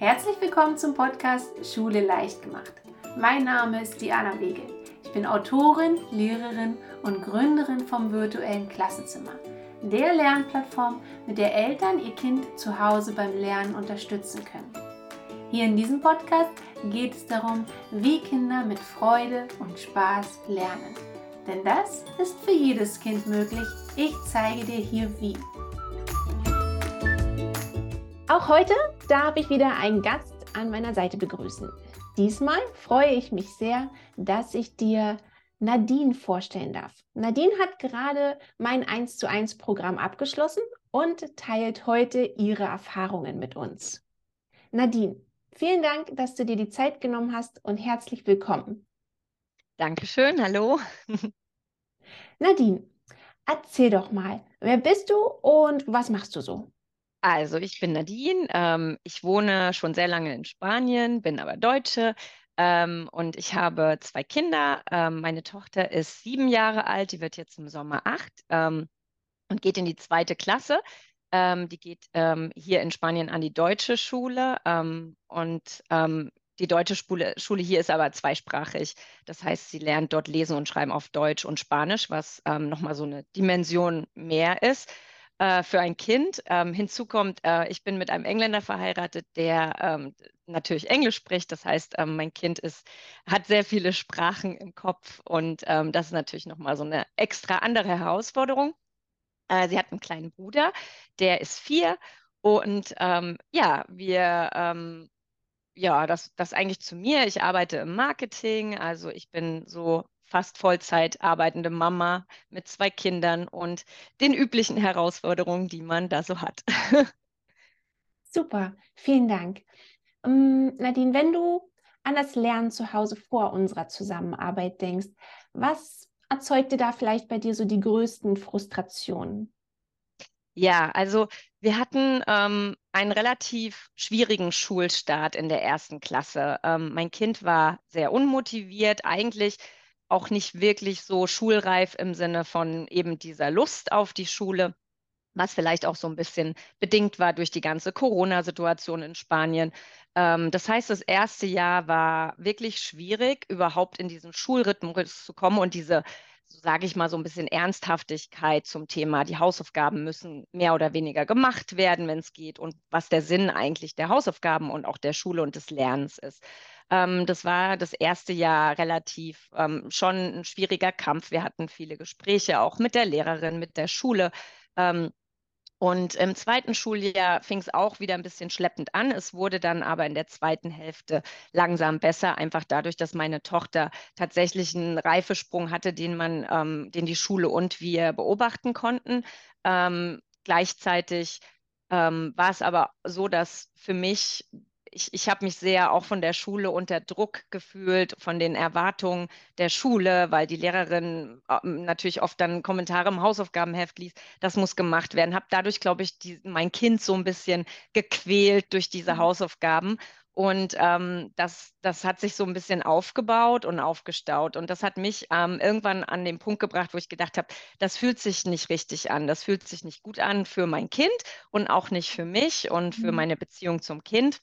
Herzlich willkommen zum Podcast Schule leicht gemacht. Mein Name ist Diana Wege. Ich bin Autorin, Lehrerin und Gründerin vom virtuellen Klassenzimmer, der Lernplattform, mit der Eltern ihr Kind zu Hause beim Lernen unterstützen können. Hier in diesem Podcast geht es darum, wie Kinder mit Freude und Spaß lernen. Denn das ist für jedes Kind möglich. Ich zeige dir hier wie. Auch heute darf ich wieder einen Gast an meiner Seite begrüßen. Diesmal freue ich mich sehr, dass ich dir Nadine vorstellen darf. Nadine hat gerade mein 1 zu 1 Programm abgeschlossen und teilt heute ihre Erfahrungen mit uns. Nadine, vielen Dank, dass du dir die Zeit genommen hast und herzlich willkommen. Dankeschön, hallo. Nadine, erzähl doch mal, wer bist du und was machst du so? Also, ich bin Nadine. Ähm, ich wohne schon sehr lange in Spanien, bin aber Deutsche. Ähm, und ich habe zwei Kinder. Ähm, meine Tochter ist sieben Jahre alt, die wird jetzt im Sommer acht ähm, und geht in die zweite Klasse. Ähm, die geht ähm, hier in Spanien an die deutsche Schule. und die deutsche Schule, Schule, hier ist aber zweisprachig. Das heißt, sie lernt dort lesen und schreiben auf Deutsch und Spanisch, was ähm, nochmal so eine Dimension mehr ist äh, für ein Kind. Ähm, hinzu kommt, äh, ich bin mit einem Engländer verheiratet, der ähm, natürlich Englisch spricht. Das heißt, ähm, mein Kind ist, hat sehr viele Sprachen im Kopf und ähm, das ist natürlich nochmal so eine extra andere Herausforderung. Äh, sie hat einen kleinen Bruder, der ist vier und ähm, ja, wir ähm, ja, das, das eigentlich zu mir. Ich arbeite im Marketing, also ich bin so fast Vollzeit arbeitende Mama mit zwei Kindern und den üblichen Herausforderungen, die man da so hat. Super, vielen Dank. Um, Nadine, wenn du an das Lernen zu Hause vor unserer Zusammenarbeit denkst, was erzeugte da vielleicht bei dir so die größten Frustrationen? Ja, also wir hatten ähm, einen relativ schwierigen Schulstart in der ersten Klasse. Ähm, mein Kind war sehr unmotiviert, eigentlich auch nicht wirklich so schulreif im Sinne von eben dieser Lust auf die Schule, was vielleicht auch so ein bisschen bedingt war durch die ganze Corona-Situation in Spanien. Ähm, das heißt, das erste Jahr war wirklich schwierig, überhaupt in diesen Schulrhythmus zu kommen und diese so sage ich mal, so ein bisschen Ernsthaftigkeit zum Thema, die Hausaufgaben müssen mehr oder weniger gemacht werden, wenn es geht, und was der Sinn eigentlich der Hausaufgaben und auch der Schule und des Lernens ist. Ähm, das war das erste Jahr relativ ähm, schon ein schwieriger Kampf. Wir hatten viele Gespräche auch mit der Lehrerin, mit der Schule. Ähm, und im zweiten Schuljahr fing es auch wieder ein bisschen schleppend an. Es wurde dann aber in der zweiten Hälfte langsam besser, einfach dadurch, dass meine Tochter tatsächlich einen Reifesprung hatte, den man, ähm, den die Schule und wir beobachten konnten. Ähm, gleichzeitig ähm, war es aber so, dass für mich ich, ich habe mich sehr auch von der Schule unter Druck gefühlt, von den Erwartungen der Schule, weil die Lehrerin ähm, natürlich oft dann Kommentare im Hausaufgabenheft liest. Das muss gemacht werden. Habe dadurch, glaube ich, die, mein Kind so ein bisschen gequält durch diese mhm. Hausaufgaben. Und ähm, das, das hat sich so ein bisschen aufgebaut und aufgestaut. Und das hat mich ähm, irgendwann an den Punkt gebracht, wo ich gedacht habe, das fühlt sich nicht richtig an. Das fühlt sich nicht gut an für mein Kind und auch nicht für mich und für mhm. meine Beziehung zum Kind.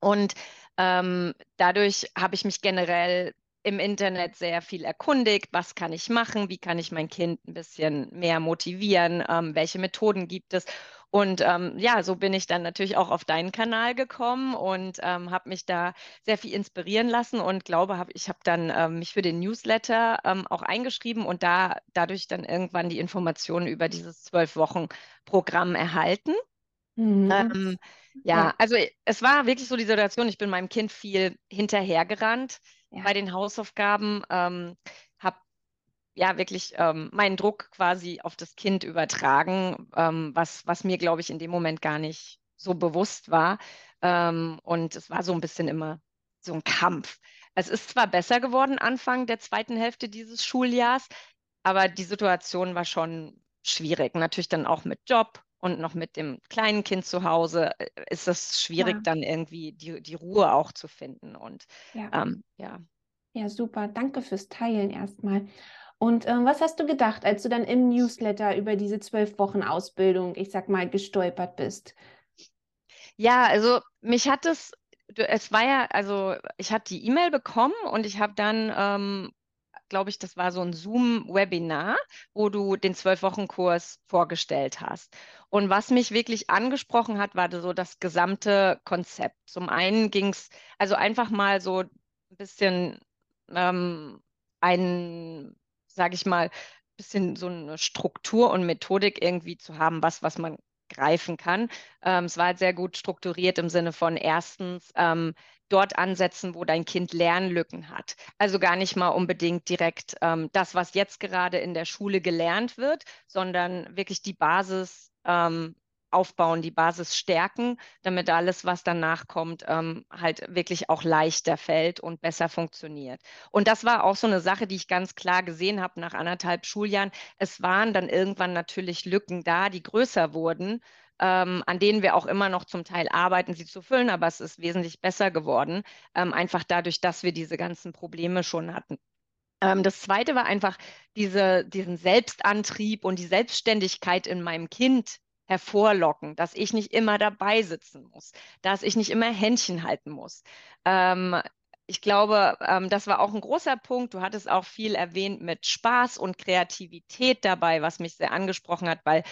Und ähm, dadurch habe ich mich generell im Internet sehr viel erkundigt, was kann ich machen, wie kann ich mein Kind ein bisschen mehr motivieren, ähm, welche Methoden gibt es. Und ähm, ja, so bin ich dann natürlich auch auf deinen Kanal gekommen und ähm, habe mich da sehr viel inspirieren lassen und glaube, hab, ich habe dann ähm, mich für den Newsletter ähm, auch eingeschrieben und da dadurch dann irgendwann die Informationen über dieses zwölf Wochen Programm erhalten. Mhm. Ähm, ja, ja, also es war wirklich so die Situation, ich bin meinem Kind viel hinterhergerannt ja. bei den Hausaufgaben, ähm, habe ja wirklich ähm, meinen Druck quasi auf das Kind übertragen, ähm, was, was mir, glaube ich, in dem Moment gar nicht so bewusst war. Ähm, und es war so ein bisschen immer so ein Kampf. Es ist zwar besser geworden Anfang der zweiten Hälfte dieses Schuljahrs, aber die Situation war schon schwierig. Natürlich dann auch mit Job und noch mit dem kleinen Kind zu Hause äh, ist es schwierig, ja. dann irgendwie die, die Ruhe auch zu finden. Und ja. Ähm, ja. Ja, super. Danke fürs Teilen erstmal. Und ähm, was hast du gedacht, als du dann im Newsletter über diese zwölf Wochen Ausbildung, ich sag mal, gestolpert bist? Ja, also mich hat es, es war ja, also ich hatte die E-Mail bekommen und ich habe dann ähm, glaube ich, das war so ein Zoom-Webinar, wo du den Zwölf-Wochen-Kurs vorgestellt hast. Und was mich wirklich angesprochen hat, war so das gesamte Konzept. Zum einen ging es also einfach mal so ein bisschen ähm, ein, sage ich mal, bisschen so eine Struktur und Methodik irgendwie zu haben, was, was man greifen kann. Ähm, es war halt sehr gut strukturiert im Sinne von erstens ähm, dort ansetzen, wo dein Kind Lernlücken hat. Also gar nicht mal unbedingt direkt ähm, das, was jetzt gerade in der Schule gelernt wird, sondern wirklich die Basis ähm, aufbauen, die Basis stärken, damit alles, was danach kommt, ähm, halt wirklich auch leichter fällt und besser funktioniert. Und das war auch so eine Sache, die ich ganz klar gesehen habe nach anderthalb Schuljahren. Es waren dann irgendwann natürlich Lücken da, die größer wurden. Ähm, an denen wir auch immer noch zum Teil arbeiten, sie zu füllen, aber es ist wesentlich besser geworden, ähm, einfach dadurch, dass wir diese ganzen Probleme schon hatten. Ähm, das Zweite war einfach diese, diesen Selbstantrieb und die Selbstständigkeit in meinem Kind hervorlocken, dass ich nicht immer dabei sitzen muss, dass ich nicht immer Händchen halten muss. Ähm, ich glaube, ähm, das war auch ein großer Punkt. Du hattest auch viel erwähnt mit Spaß und Kreativität dabei, was mich sehr angesprochen hat, weil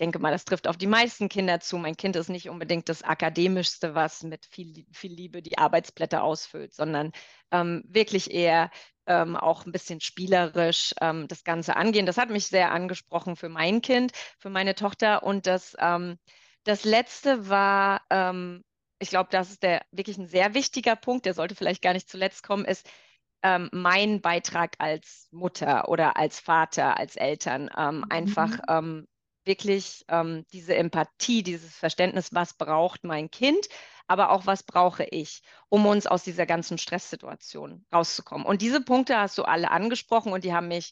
denke mal, das trifft auf die meisten Kinder zu. Mein Kind ist nicht unbedingt das Akademischste, was mit viel, viel Liebe die Arbeitsblätter ausfüllt, sondern ähm, wirklich eher ähm, auch ein bisschen spielerisch ähm, das Ganze angehen. Das hat mich sehr angesprochen für mein Kind, für meine Tochter. Und das, ähm, das letzte war, ähm, ich glaube, das ist der wirklich ein sehr wichtiger Punkt, der sollte vielleicht gar nicht zuletzt kommen, ist ähm, mein Beitrag als Mutter oder als Vater, als Eltern. Ähm, mhm. Einfach wirklich diese Empathie, dieses Verständnis, was braucht mein Kind aber auch was brauche ich, um uns aus dieser ganzen Stresssituation rauszukommen. Und diese Punkte hast du alle angesprochen und die haben mich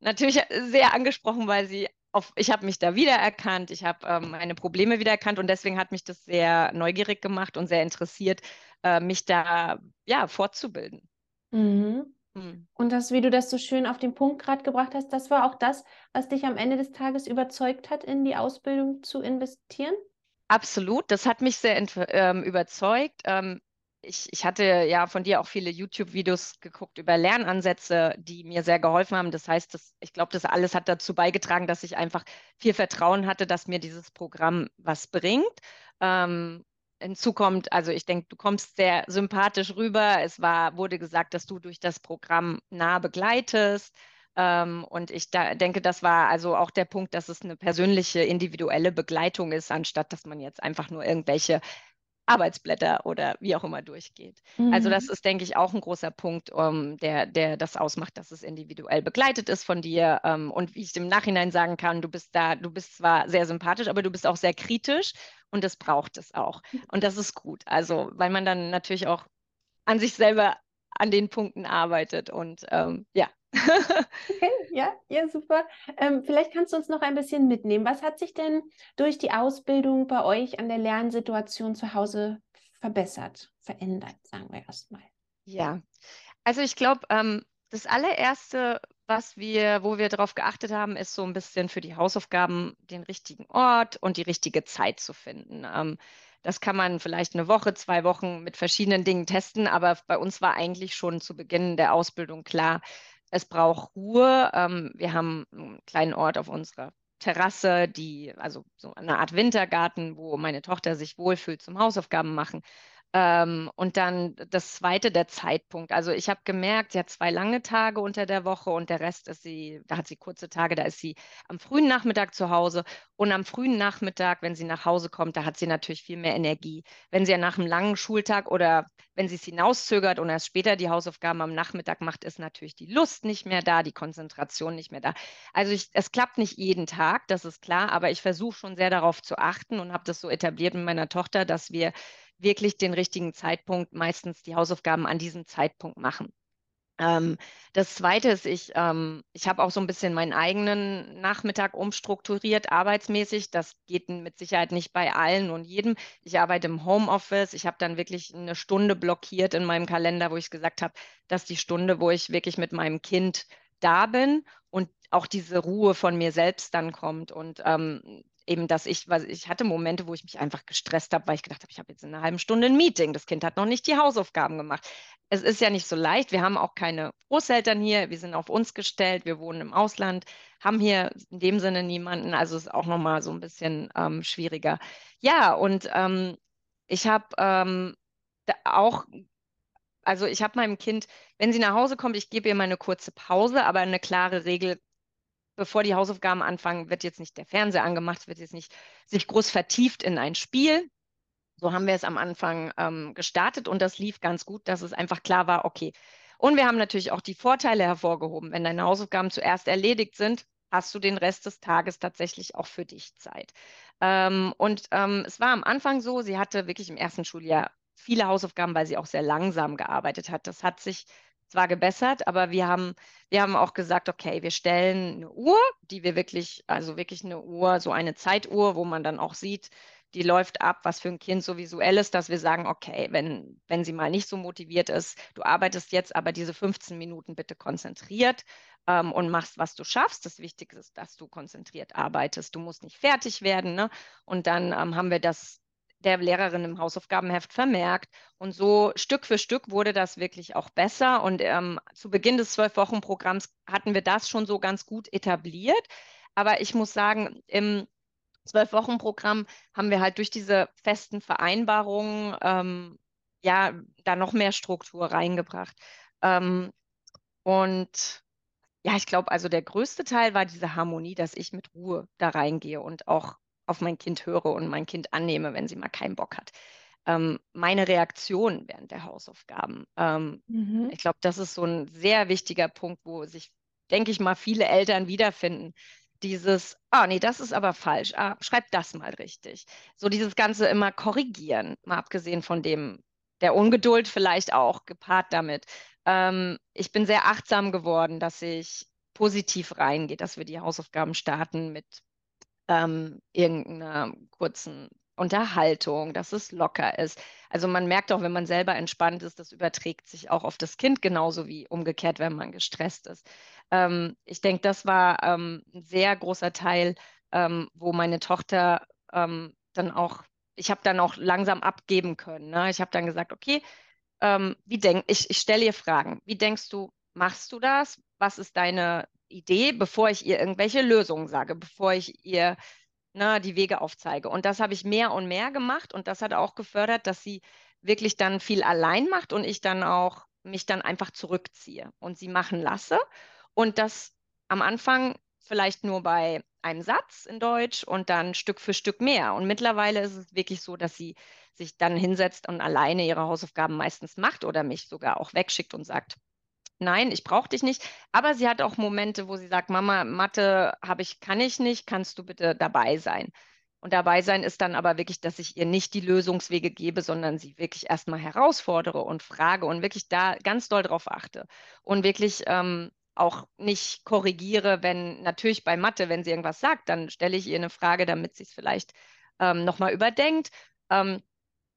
natürlich sehr angesprochen, weil sie auf, ich habe mich da wiedererkannt, ich habe ähm, meine Probleme wiedererkannt und deswegen hat mich das sehr neugierig gemacht und sehr interessiert, äh, mich da ja fortzubilden. Mhm. Mhm. Und das, wie du das so schön auf den Punkt gerade gebracht hast, das war auch das, was dich am Ende des Tages überzeugt hat, in die Ausbildung zu investieren? Absolut, das hat mich sehr ähm, überzeugt. Ähm, ich, ich, hatte ja von dir auch viele YouTube-Videos geguckt über Lernansätze, die mir sehr geholfen haben. Das heißt, das, ich glaube, das alles hat dazu beigetragen, dass ich einfach viel Vertrauen hatte, dass mir dieses Programm was bringt. Ähm, hinzu kommt, also ich denke, du kommst sehr sympathisch rüber. Es war, wurde gesagt, dass du durch das Programm nah begleitest. Ähm, und ich da, denke, das war also auch der Punkt, dass es eine persönliche, individuelle Begleitung ist, anstatt dass man jetzt einfach nur irgendwelche Arbeitsblätter oder wie auch immer durchgeht. Mhm. Also das mhm. ist, denke ich, auch ein großer Punkt, um, ähm, der, der das ausmacht, dass es individuell begleitet ist von dir. Um, ähm, und wie ich im Nachhinein sagen kann, du bist da, du bist zwar sehr sympathisch, aber du bist auch sehr kritisch und das braucht es auch. Und das ist gut. Also, weil man dann natürlich auch an sich selber an den Punkten arbeitet und ähm, ja, okay, ja, ja, super. Ähm, vielleicht kannst du uns noch ein bisschen mitnehmen. Was hat sich denn durch die Ausbildung bei euch an der Lernsituation zu Hause verbessert, verändert, sagen wir erstmal? Ja, also ich glaube, ähm, das allererste, was wir, wo wir darauf geachtet haben, ist so ein bisschen für die Hausaufgaben den richtigen Ort und die richtige Zeit zu finden. Ähm, das kann man vielleicht eine Woche, zwei Wochen mit verschiedenen Dingen testen, aber bei uns war eigentlich schon zu Beginn der Ausbildung klar, es braucht Ruhe. Ähm, wir haben einen kleinen Ort auf unserer Terrasse, die, also so eine Art Wintergarten, wo meine Tochter sich wohlfühlt zum Hausaufgaben machen. Ähm, und dann das zweite, der Zeitpunkt. Also ich habe gemerkt, sie hat zwei lange Tage unter der Woche und der Rest ist sie, da hat sie kurze Tage, da ist sie am frühen Nachmittag zu Hause und am frühen Nachmittag, wenn sie nach Hause kommt, da hat sie natürlich viel mehr Energie. Wenn sie ja nach einem langen Schultag oder wenn sie es hinauszögert und erst später die Hausaufgaben am Nachmittag macht, ist natürlich die Lust nicht mehr da, die Konzentration nicht mehr da. Also ich, es klappt nicht jeden Tag, das ist klar, aber ich versuche schon sehr darauf zu achten und habe das so etabliert mit meiner Tochter, dass wir wirklich den richtigen Zeitpunkt, meistens die Hausaufgaben an diesem Zeitpunkt machen. Ähm, das Zweite ist, ich, ähm, ich habe auch so ein bisschen meinen eigenen Nachmittag umstrukturiert, arbeitsmäßig. Das geht mit Sicherheit nicht bei allen und jedem. Ich arbeite im Homeoffice. Ich habe dann wirklich eine Stunde blockiert in meinem Kalender, wo ich gesagt habe, dass die Stunde, wo ich wirklich mit meinem Kind da bin und auch diese Ruhe von mir selbst dann kommt. Und ähm, eben, dass ich, weil ich hatte Momente, wo ich mich einfach gestresst habe, weil ich gedacht habe, ich habe jetzt in einer halben Stunde ein Meeting. Das Kind hat noch nicht die Hausaufgaben gemacht. Es ist ja nicht so leicht. Wir haben auch keine Großeltern hier. Wir sind auf uns gestellt. Wir wohnen im Ausland, haben hier in dem Sinne niemanden. Also ist auch nochmal so ein bisschen ähm, schwieriger. Ja, und ähm, ich habe ähm, auch also ich habe meinem Kind, wenn sie nach Hause kommt, ich gebe ihr mal eine kurze Pause, aber eine klare Regel, bevor die Hausaufgaben anfangen, wird jetzt nicht der Fernseher angemacht, wird jetzt nicht sich groß vertieft in ein Spiel. So haben wir es am Anfang ähm, gestartet und das lief ganz gut, dass es einfach klar war, okay. Und wir haben natürlich auch die Vorteile hervorgehoben. Wenn deine Hausaufgaben zuerst erledigt sind, hast du den Rest des Tages tatsächlich auch für dich Zeit. Ähm, und ähm, es war am Anfang so, sie hatte wirklich im ersten Schuljahr viele Hausaufgaben, weil sie auch sehr langsam gearbeitet hat. Das hat sich zwar gebessert, aber wir haben, wir haben auch gesagt, okay, wir stellen eine Uhr, die wir wirklich, also wirklich eine Uhr, so eine Zeituhr, wo man dann auch sieht, die läuft ab, was für ein Kind so visuell ist, dass wir sagen, okay, wenn, wenn sie mal nicht so motiviert ist, du arbeitest jetzt aber diese 15 Minuten bitte konzentriert ähm, und machst, was du schaffst. Das Wichtigste ist, dass du konzentriert arbeitest. Du musst nicht fertig werden. Ne? Und dann ähm, haben wir das der Lehrerin im Hausaufgabenheft vermerkt. Und so Stück für Stück wurde das wirklich auch besser. Und ähm, zu Beginn des Zwölf-Wochen-Programms hatten wir das schon so ganz gut etabliert. Aber ich muss sagen, im Zwölf-Wochen-Programm haben wir halt durch diese festen Vereinbarungen ähm, ja da noch mehr Struktur reingebracht. Ähm, und ja, ich glaube, also der größte Teil war diese Harmonie, dass ich mit Ruhe da reingehe und auch auf mein Kind höre und mein Kind annehme, wenn sie mal keinen Bock hat. Ähm, meine Reaktion während der Hausaufgaben. Ähm, mhm. Ich glaube, das ist so ein sehr wichtiger Punkt, wo sich, denke ich mal, viele Eltern wiederfinden. Dieses, ah nee, das ist aber falsch, ah, schreib das mal richtig. So dieses Ganze immer korrigieren, mal abgesehen von dem, der Ungeduld vielleicht auch gepaart damit. Ähm, ich bin sehr achtsam geworden, dass ich positiv reingehe, dass wir die Hausaufgaben starten mit ähm, irgendeiner kurzen Unterhaltung, dass es locker ist. Also man merkt auch, wenn man selber entspannt ist, das überträgt sich auch auf das Kind genauso wie umgekehrt, wenn man gestresst ist. Ähm, ich denke, das war ähm, ein sehr großer Teil, ähm, wo meine Tochter ähm, dann auch, ich habe dann auch langsam abgeben können. Ne? Ich habe dann gesagt, okay, ähm, wie denk, ich, ich stelle ihr Fragen. Wie denkst du, machst du das? Was ist deine Idee, bevor ich ihr irgendwelche Lösungen sage, bevor ich ihr na, die Wege aufzeige. Und das habe ich mehr und mehr gemacht und das hat auch gefördert, dass sie wirklich dann viel allein macht und ich dann auch mich dann einfach zurückziehe und sie machen lasse. Und das am Anfang vielleicht nur bei einem Satz in Deutsch und dann Stück für Stück mehr. Und mittlerweile ist es wirklich so, dass sie sich dann hinsetzt und alleine ihre Hausaufgaben meistens macht oder mich sogar auch wegschickt und sagt, nein, ich brauche dich nicht. Aber sie hat auch Momente, wo sie sagt, Mama, Mathe habe ich, kann ich nicht, kannst du bitte dabei sein? Und dabei sein ist dann aber wirklich, dass ich ihr nicht die Lösungswege gebe, sondern sie wirklich erstmal herausfordere und frage und wirklich da ganz doll drauf achte. Und wirklich ähm, auch nicht korrigiere, wenn natürlich bei Mathe, wenn sie irgendwas sagt, dann stelle ich ihr eine Frage, damit sie es vielleicht ähm, nochmal überdenkt. Ähm,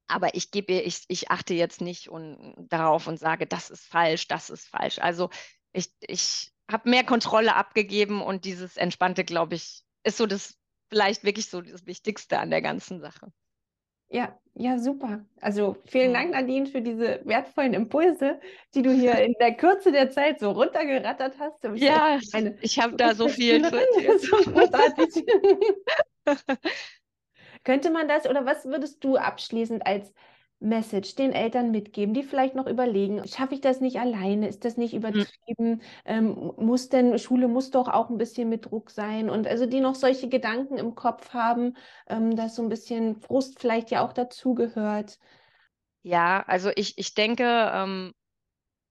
aber ich gebe, ich, ich achte jetzt nicht und, darauf und sage, das ist falsch, das ist falsch. Also ich, ich habe mehr Kontrolle abgegeben und dieses Entspannte, glaube ich, ist so das vielleicht wirklich so das Wichtigste an der ganzen Sache. Ja, ja, super. Also vielen Dank, Nadine, für diese wertvollen Impulse, die du hier in der Kürze der Zeit so runtergerattert hast. Ja, ich habe da so viel. Für, so großartig. Könnte man das oder was würdest du abschließend als Message den Eltern mitgeben, die vielleicht noch überlegen, schaffe ich das nicht alleine? Ist das nicht hm. übertrieben? Ähm, muss denn, Schule muss doch auch ein bisschen mit Druck sein und also die noch solche Gedanken im Kopf haben, ähm, dass so ein bisschen Frust vielleicht ja auch dazugehört. Ja, also ich, ich denke, ähm,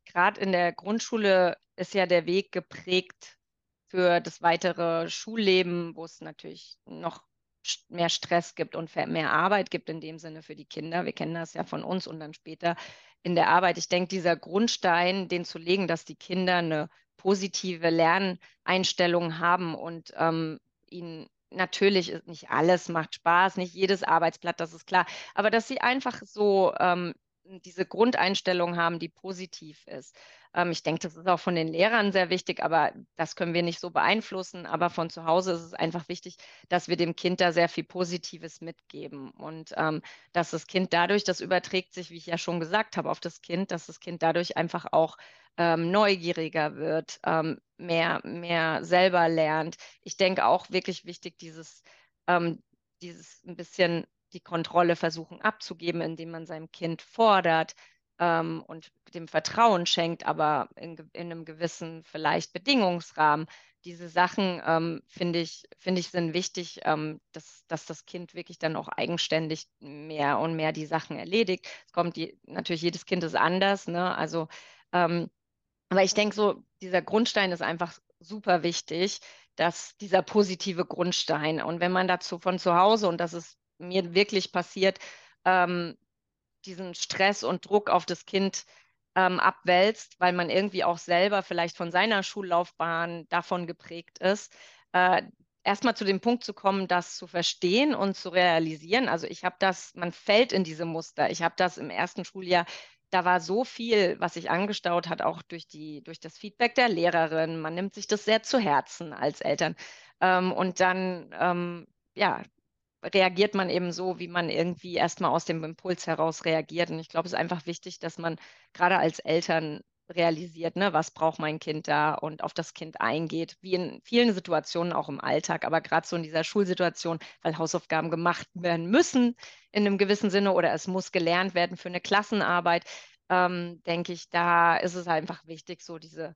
gerade in der Grundschule ist ja der Weg geprägt für das weitere Schulleben, wo es natürlich noch mehr Stress gibt und mehr Arbeit gibt in dem Sinne für die Kinder. Wir kennen das ja von uns und dann später in der Arbeit. Ich denke, dieser Grundstein, den zu legen, dass die Kinder eine positive Lerneinstellung haben und ähm, ihnen natürlich ist nicht alles macht Spaß, nicht jedes Arbeitsblatt, das ist klar, aber dass sie einfach so ähm, diese Grundeinstellung haben, die positiv ist. Ähm, ich denke, das ist auch von den Lehrern sehr wichtig, aber das können wir nicht so beeinflussen. Aber von zu Hause ist es einfach wichtig, dass wir dem Kind da sehr viel Positives mitgeben und ähm, dass das Kind dadurch, das überträgt sich, wie ich ja schon gesagt habe, auf das Kind, dass das Kind dadurch einfach auch ähm, neugieriger wird, ähm, mehr, mehr selber lernt. Ich denke auch wirklich wichtig, dieses, ähm, dieses ein bisschen die Kontrolle versuchen abzugeben, indem man seinem Kind fordert ähm, und dem Vertrauen schenkt, aber in, in, einem gewissen vielleicht Bedingungsrahmen. Diese Sachen, ähm, finde ich, finde ich, sind wichtig, ähm, dass, dass das Kind wirklich dann auch eigenständig mehr und mehr die Sachen erledigt. Es kommt die, natürlich, jedes Kind ist anders, ne? Also, ähm, aber ich denke so, dieser Grundstein ist einfach super wichtig, dass dieser positive Grundstein. Und wenn man dazu von zu Hause, und das ist mir wirklich passiert, ähm, diesen Stress und Druck auf das Kind ähm, abwälzt, weil man irgendwie auch selber vielleicht von seiner Schullaufbahn davon geprägt ist, äh, erstmal zu dem Punkt zu kommen, das zu verstehen und zu realisieren. Also ich habe das, man fällt in diese Muster. Ich habe das im ersten Schuljahr da war so viel, was sich angestaut hat, auch durch, die, durch das Feedback der Lehrerin. Man nimmt sich das sehr zu Herzen als Eltern. Ähm, und dann, ähm, ja, reagiert man eben so, wie man irgendwie erstmal aus dem Impuls heraus reagiert. Und ich glaube, es ist einfach wichtig, dass man gerade als Eltern realisiert, ne, was braucht mein Kind da und auf das Kind eingeht, wie in vielen Situationen auch im Alltag, aber gerade so in dieser Schulsituation, weil Hausaufgaben gemacht werden müssen in einem gewissen Sinne oder es muss gelernt werden für eine Klassenarbeit, ähm, denke ich, da ist es einfach wichtig, so diese,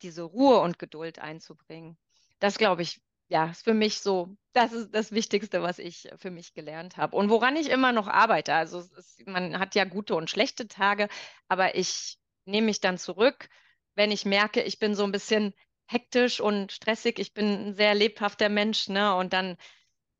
diese Ruhe und Geduld einzubringen. Das glaube ich, ja, ist für mich so, das ist das Wichtigste, was ich für mich gelernt habe und woran ich immer noch arbeite. Also ist, man hat ja gute und schlechte Tage, aber ich nehme mich dann zurück, wenn ich merke, ich bin so ein bisschen hektisch und stressig. Ich bin ein sehr lebhafter Mensch, ne? Und dann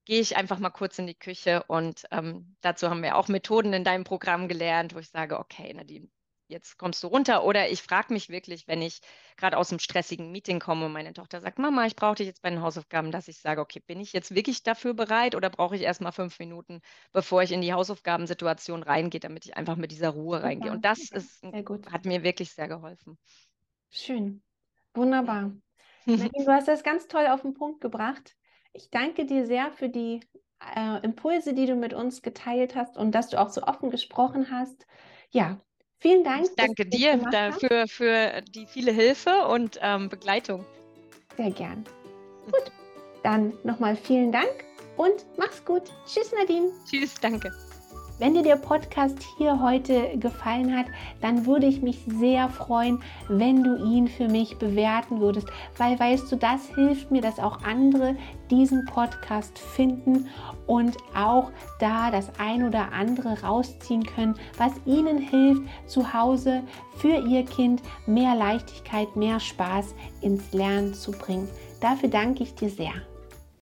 gehe ich einfach mal kurz in die Küche und ähm, dazu haben wir auch Methoden in deinem Programm gelernt, wo ich sage, okay, Nadine, jetzt kommst du runter. Oder ich frage mich wirklich, wenn ich gerade aus einem stressigen Meeting komme und meine Tochter sagt, Mama, ich brauche dich jetzt bei den Hausaufgaben, dass ich sage, okay, bin ich jetzt wirklich dafür bereit oder brauche ich erst mal fünf Minuten, bevor ich in die Hausaufgabensituation reingehe, damit ich einfach mit dieser Ruhe reingehe. Und das ist, hat mir wirklich sehr geholfen. Schön. Wunderbar. Nadine, du hast das ganz toll auf den Punkt gebracht. Ich danke dir sehr für die äh, Impulse, die du mit uns geteilt hast und dass du auch so offen gesprochen hast. Ja, Vielen Dank. Ich danke dir dafür für die viele Hilfe und ähm, Begleitung. Sehr gern. Gut, dann nochmal vielen Dank und mach's gut. Tschüss, Nadine. Tschüss, danke. Wenn dir der Podcast hier heute gefallen hat, dann würde ich mich sehr freuen, wenn du ihn für mich bewerten würdest, weil weißt du, das hilft mir, dass auch andere diesen Podcast finden und auch da das ein oder andere rausziehen können, was ihnen hilft, zu Hause für ihr Kind mehr Leichtigkeit, mehr Spaß ins Lernen zu bringen. Dafür danke ich dir sehr.